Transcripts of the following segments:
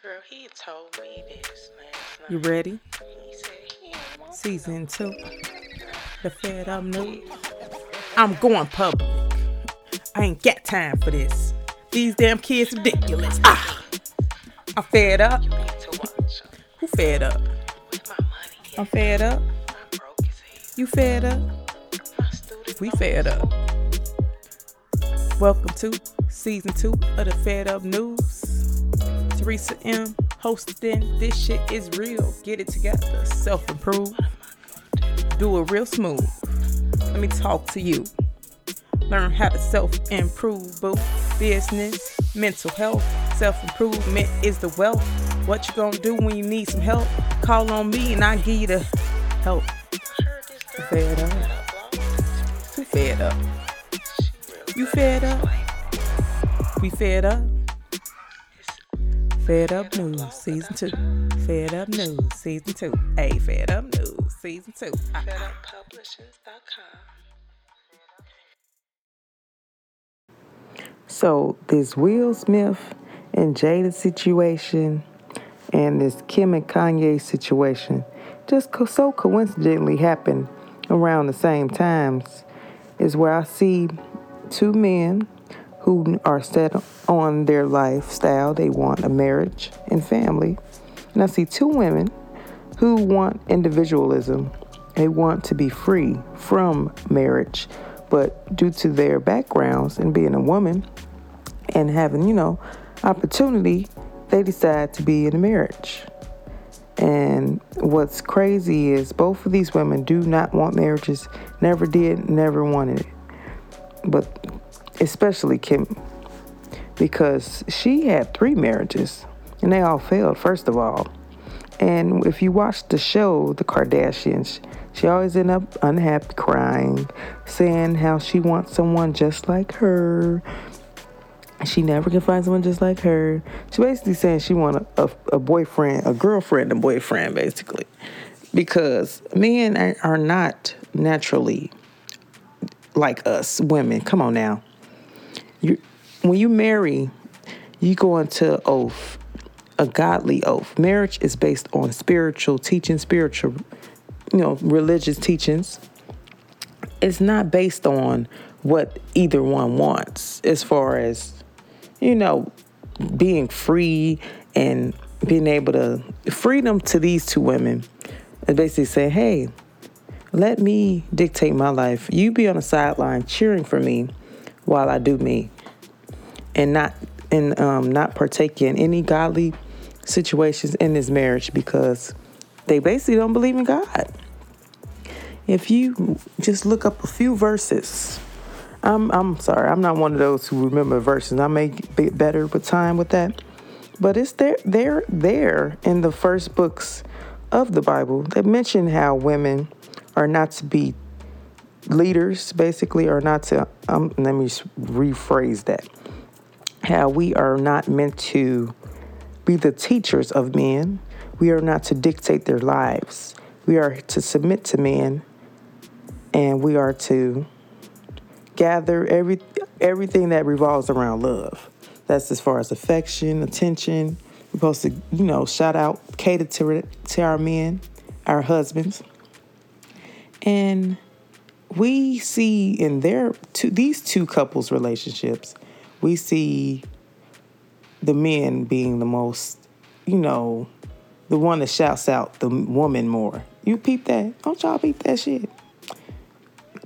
Girl, he told me this last night. You ready? He said he Season two. The Fed Up News. I'm going public. I ain't got time for this. These damn kids ridiculous. Ah! I'm fed up. me to watch him. Who fed up? With my money, I'm fed up. I'm broke as hell. You fed up. We fed up. Welcome to season two of the Fed Up News. Theresa M. hosting. This shit is real. Get it together. Self improve. Do it real smooth. Let me talk to you. Learn how to self improve, boo. Business, mental health, self improvement is the wealth. What you gonna do when you need some help? Call on me and I give you the help. Girl Fed up. Who fed up? You fed up? We fed up. Fed Up News Season 2. Fed Up News Season 2. Hey, Fed Up News Season 2. Ah, feduppublishings.com. So this Will Smith and Jada situation and this Kim and Kanye situation just co- so coincidentally happened around the same times is where I see two men who are set on their lifestyle. They want a marriage and family. And I see two women who want individualism. They want to be free from marriage, but due to their backgrounds and being a woman and having, you know, opportunity, they decide to be in a marriage. And what's crazy is both of these women do not want marriages, never did, never wanted it. But especially Kim, because she had three marriages and they all failed, first of all. And if you watch the show, The Kardashians, she always end up unhappy, crying, saying how she wants someone just like her. She never can find someone just like her. She basically saying she want a, a, a boyfriend, a girlfriend and boyfriend, basically. Because men are not naturally like us, women. Come on now. You, when you marry, you go into oath, a godly oath. Marriage is based on spiritual teaching, spiritual, you know, religious teachings. It's not based on what either one wants as far as, you know, being free and being able to freedom to these two women is basically say, hey, let me dictate my life. You be on the sideline cheering for me while I do me and not and um, not partake in any godly situations in this marriage because they basically don't believe in God. If you just look up a few verses, I'm I'm sorry, I'm not one of those who remember verses. I may get better with time with that, but it's there there there in the first books of the Bible that mention how women are not to be leaders, basically, are not to. Um, let me rephrase that how we are not meant to be the teachers of men. We are not to dictate their lives. We are to submit to men and we are to gather every everything that revolves around love. That's as far as affection, attention. We're supposed to, you know, shout out, cater to, to our men, our husbands. And we see in their two, these two couples relationships, we see the men being the most, you know, the one that shouts out the woman more. You peep that? Don't y'all peep that shit?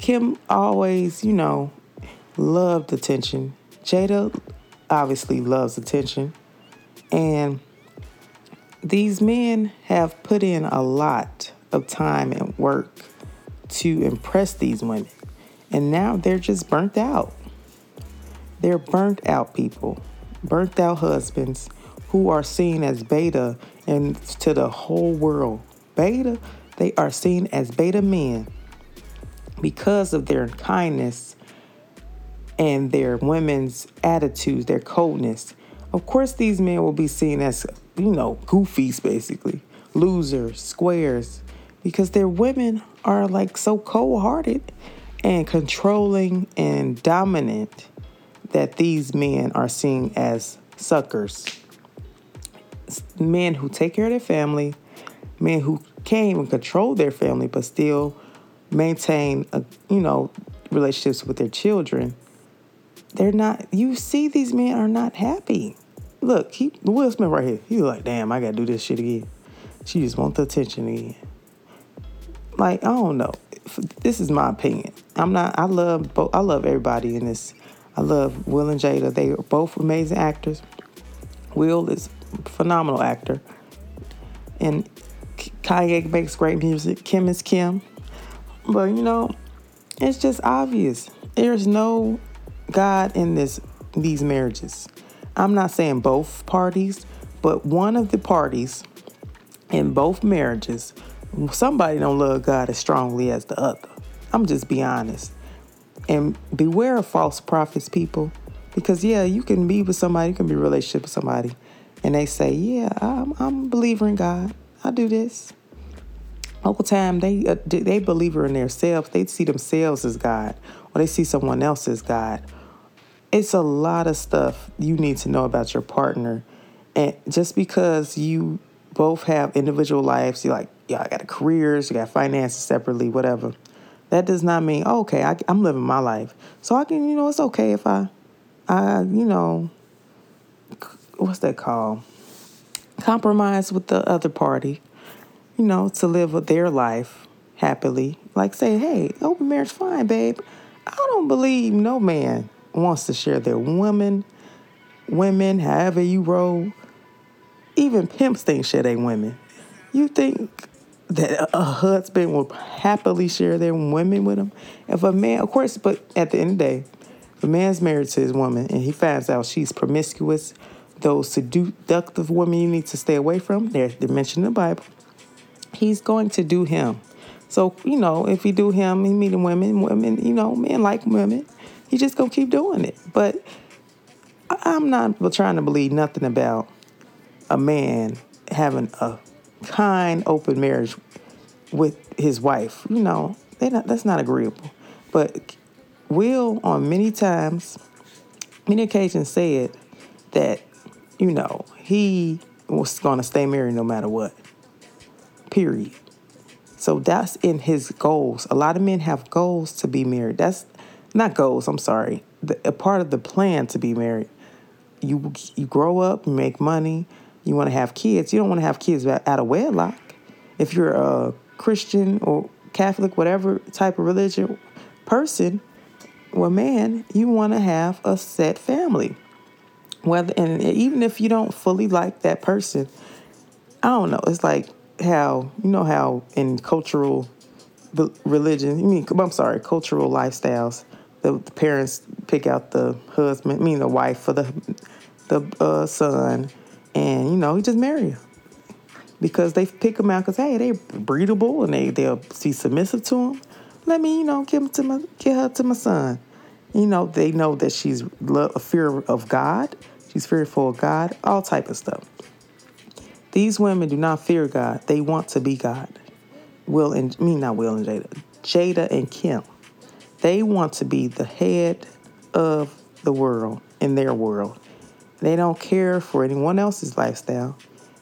Kim always, you know, loved attention. Jada obviously loves attention. And these men have put in a lot of time and work to impress these women. And now they're just burnt out. They're burnt out people, burnt out husbands who are seen as beta and to the whole world. Beta, they are seen as beta men because of their kindness and their women's attitudes, their coldness. Of course, these men will be seen as, you know, goofies basically, losers, squares, because their women are like so cold hearted and controlling and dominant that these men are seen as suckers. men who take care of their family, men who can't even control their family, but still maintain, a, you know, relationships with their children. They're not. You see, these men are not happy. Look, he Will Smith right here. He's like, damn, I gotta do this shit again. She just want the attention again. Like I don't know. This is my opinion. I'm not. I love. I love everybody in this. I love Will and Jada. They are both amazing actors. Will is a phenomenal actor, and Kanye makes great music. Kim is Kim, but you know, it's just obvious. There's no God in this these marriages. I'm not saying both parties, but one of the parties in both marriages, somebody don't love God as strongly as the other. I'm just be honest. And beware of false prophets, people. Because yeah, you can be with somebody, you can be relationship with somebody, and they say, Yeah, I'm, I'm a believer in God. I do this. Whole time they uh, they believer in themselves. They see themselves as God, or they see someone else as God. It's a lot of stuff you need to know about your partner, and just because you both have individual lives, you like, I got a careers, you got finances separately, whatever. That does not mean oh, okay. I, I'm living my life, so I can, you know, it's okay if I, I, you know, what's that called? Compromise with the other party you know, to live with their life happily. Like say, hey, open marriage, fine, babe. I don't believe no man wants to share their women, women, however you roll. Even pimps think share their women. You think that a husband will happily share their women with him? If a man, of course, but at the end of the day, if a man's married to his woman and he finds out she's promiscuous, those seductive women you need to stay away from, they're, they're mentioned in the Bible he's going to do him. So, you know, if he do him, he meeting women, women, you know, men like women. He just gonna keep doing it. But I'm not trying to believe nothing about a man having a kind, open marriage with his wife. You know, not, that's not agreeable. But Will, on many times, many occasions, said that, you know, he was going to stay married no matter what period. So that's in his goals. A lot of men have goals to be married. That's not goals, I'm sorry. The, a part of the plan to be married. You you grow up, make money, you want to have kids. You don't want to have kids out of wedlock. If you're a Christian or Catholic, whatever type of religion person, well, man, you want to have a set family. Whether and even if you don't fully like that person, I don't know. It's like how you know how in cultural religion, I mean, I'm sorry, cultural lifestyles, the, the parents pick out the husband, I mean the wife for the the uh, son, know he just marry her because they pick them out because hey they're breedable and they they'll be submissive to him. Let me you know give him to my give her to my son. You know they know that she's a fear of God. She's fearful of God. All type of stuff. These women do not fear God. They want to be God. Will and me not Will and Jada. Jada and Kim. They want to be the head of the world in their world. They don't care for anyone else's lifestyle.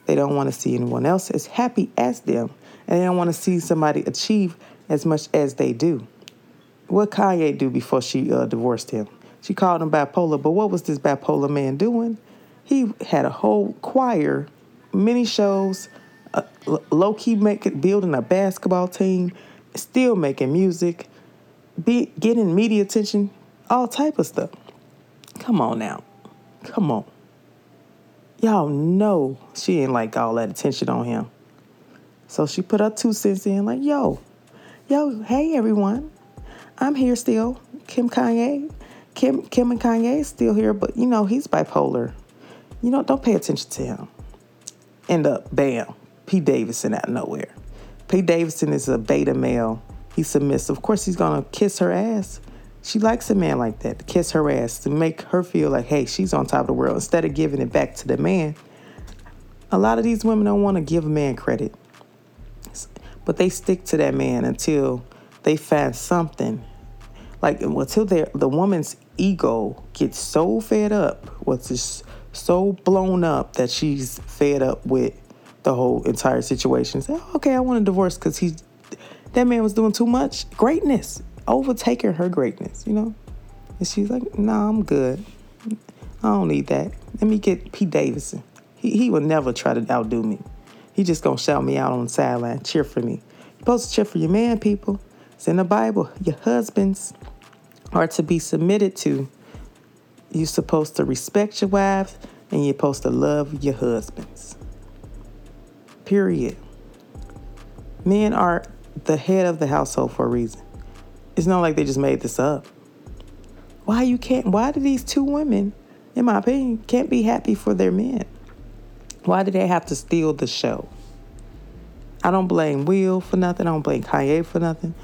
They don't want to see anyone else as happy as them. And they don't want to see somebody achieve as much as they do. What Kanye do before she uh, divorced him? She called him bipolar, but what was this bipolar man doing? He had a whole choir mini shows, uh, low key making building a basketball team, still making music, be getting media attention, all type of stuff. Come on now, come on. Y'all know she ain't like all that attention on him. So she put her two cents in, like, yo, yo, hey everyone, I'm here still. Kim Kanye, Kim, Kim and Kanye is still here, but you know he's bipolar. You know, don't pay attention to him end up, uh, bam, Pete Davidson out of nowhere. Pete Davidson is a beta male. He's submissive. Of course, he's gonna kiss her ass. She likes a man like that to kiss her ass to make her feel like, hey, she's on top of the world instead of giving it back to the man. A lot of these women don't want to give a man credit, but they stick to that man until they find something. Like until the woman's ego gets so fed up with this so blown up that she's fed up with the whole entire situation. Say, oh, okay, I want a divorce because he, that man was doing too much greatness, overtaking her greatness, you know. And she's like, "No, nah, I'm good. I don't need that. Let me get Pete Davidson. He he will never try to outdo me. He just gonna shout me out on the sideline, cheer for me. You're supposed to cheer for your man, people. It's in the Bible. Your husbands are to be submitted to. You're supposed to respect your wives and you're supposed to love your husbands. Period. Men are the head of the household for a reason. It's not like they just made this up. Why you can't why do these two women, in my opinion, can't be happy for their men? Why do they have to steal the show? I don't blame Will for nothing. I don't blame Kanye for nothing.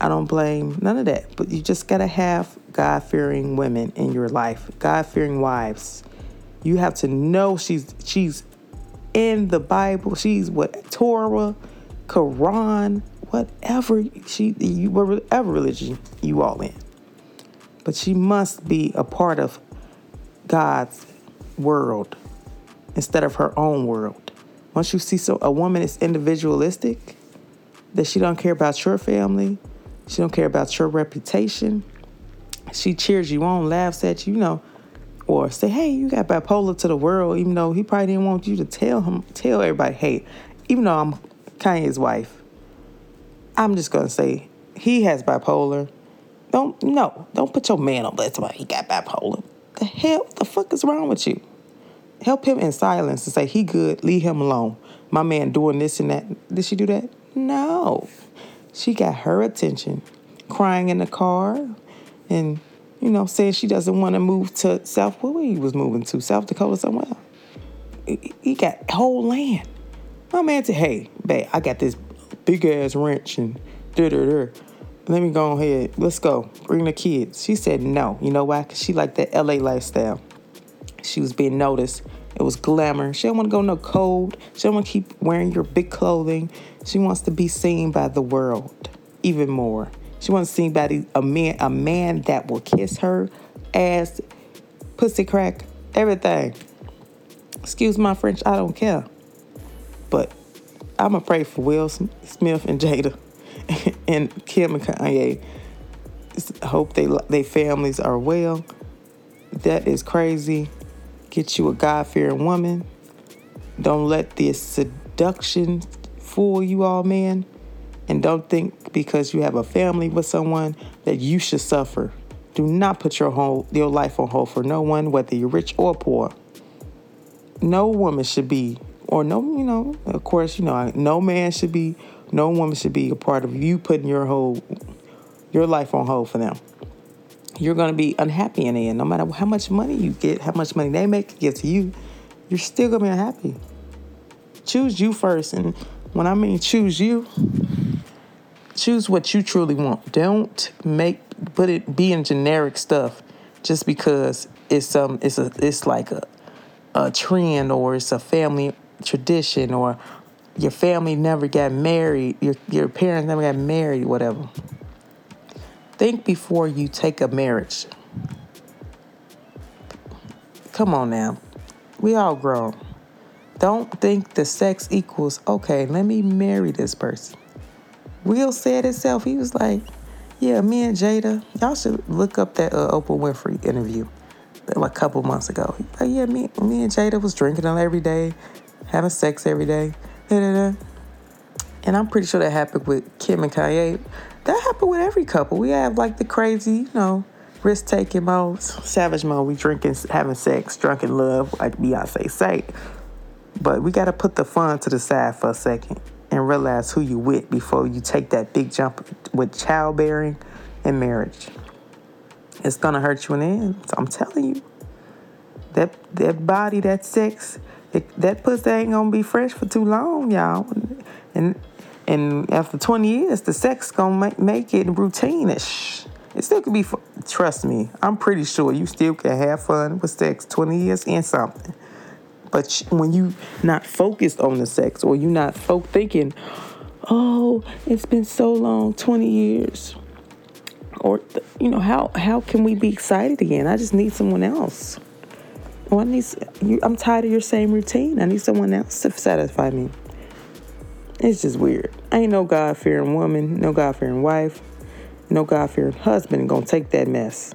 I don't blame none of that. But you just gotta have God fearing women in your life, God fearing wives. You have to know she's she's in the Bible. She's what Torah, Quran, whatever she you whatever religion you all in. But she must be a part of God's world instead of her own world. Once you see so a woman is individualistic, that she don't care about your family, she don't care about your reputation. She cheers you on, laughs at you, you know, or say, "Hey, you got bipolar to the world," even though he probably didn't want you to tell him, tell everybody, "Hey," even though I'm Kanye's wife, I'm just gonna say he has bipolar. Don't no, don't put your man on blast about he got bipolar. The hell, the fuck is wrong with you? Help him in silence and say he good, leave him alone. My man doing this and that. Did she do that? No. She got her attention, crying in the car, and you know, saying she doesn't want to move to South. Where he was moving to? South Dakota somewhere. He got whole land. My man said, "Hey, babe, I got this big ass wrench and da da da. Let me go ahead. Let's go. Bring the kids." She said, "No. You know why? Cause she liked that LA lifestyle. She was being noticed. It was glamour. She don't want to go no cold. She don't want to keep wearing your big clothing. She wants to be seen by the world even more. She wants to see by a man, a man that will kiss her ass, pussy crack, everything. Excuse my French, I don't care. But I'm gonna pray for Will Smith and Jada and Kim and Kanye. Hope they they families are well. That is crazy. Get you a God fearing woman. Don't let this seduction fool you all, man. And don't think because you have a family with someone that you should suffer. Do not put your whole your life on hold for no one, whether you're rich or poor. No woman should be, or no, you know, of course, you know, no man should be, no woman should be a part of you putting your whole your life on hold for them you're going to be unhappy in the end. No matter how much money you get, how much money they make give to you, you're still going to be unhappy. Choose you first. And when I mean choose you, choose what you truly want. Don't make put it be in generic stuff just because it's some it's a it's like a a trend or it's a family tradition or your family never got married, your your parents never got married, whatever. Think before you take a marriage. Come on now. We all grown. Don't think the sex equals, okay, let me marry this person. Will said itself, he was like, yeah, me and Jada, y'all should look up that uh, Oprah Winfrey interview like a couple months ago. Like, yeah, me, me and Jada was drinking every day, having sex every day. Da-da-da. And I'm pretty sure that happened with Kim and Kanye that happened with every couple. We have like the crazy, you know, risk taking modes, savage mode. We drinking, having sex, drunk in love, like Beyonce say. But we got to put the fun to the side for a second and realize who you with before you take that big jump with childbearing and marriage. It's gonna hurt you in the end. So I'm telling you. That that body, that sex, that pussy ain't gonna be fresh for too long, y'all. And and after 20 years, the sex gonna make, make it routine-ish. It still could be, trust me, I'm pretty sure you still can have fun with sex 20 years and something. But when you not focused on the sex or you not folk thinking, oh, it's been so long, 20 years. Or, you know, how, how can we be excited again? I just need someone else. Well, I need, you, I'm tired of your same routine. I need someone else to satisfy me. It's just weird. I Ain't no God fearing woman, no God fearing wife, no God fearing husband gonna take that mess.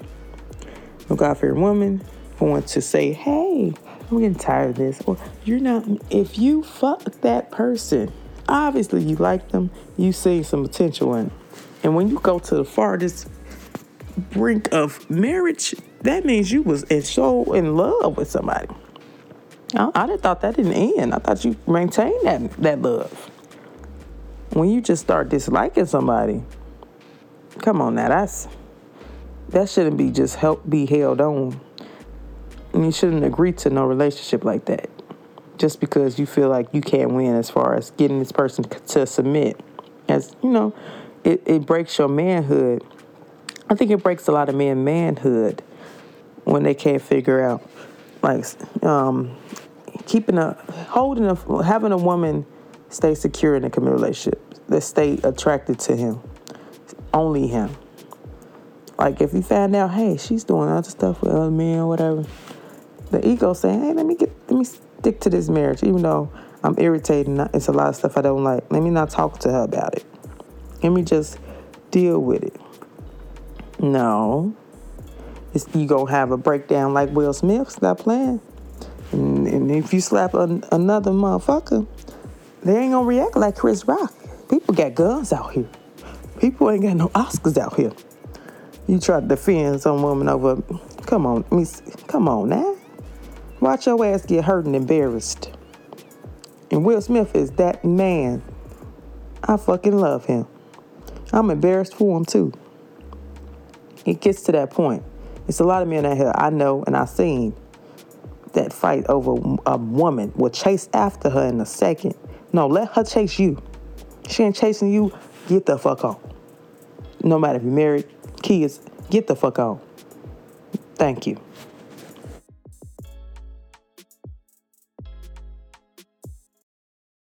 No God fearing woman going to say, hey, I'm getting tired of this. Or you're not, if you fuck that person, obviously you like them, you see some potential in it. And when you go to the farthest brink of marriage, that means you was in, so in love with somebody. I, didn't thought that didn't end. I thought you maintained that that love. When you just start disliking somebody, come on now, that's that shouldn't be just help be held on. And you shouldn't agree to no relationship like that. Just because you feel like you can't win as far as getting this person to submit. As you know, it, it breaks your manhood. I think it breaks a lot of men manhood when they can't figure out. Like um keeping a holding a having a woman stay secure in a committed relationship that stay attracted to him only him. Like if you find out hey she's doing other stuff with other men or whatever the ego saying hey let me get let me stick to this marriage even though i'm irritated it's a lot of stuff i don't like let me not talk to her about it. Let me just deal with it. No it's, you gonna have a breakdown like Will Smith. Stop playing. And, and if you slap an, another motherfucker, they ain't gonna react like Chris Rock. People got guns out here. People ain't got no Oscars out here. You try to defend some woman over. Come on, me. Come on now. Watch your ass get hurt and embarrassed. And Will Smith is that man. I fucking love him. I'm embarrassed for him too. It gets to that point. It's a lot of men out here I know and I've seen that fight over a woman will chase after her in a second. No, let her chase you. She ain't chasing you. Get the fuck on. No matter if you're married, kids, get the fuck on. Thank you.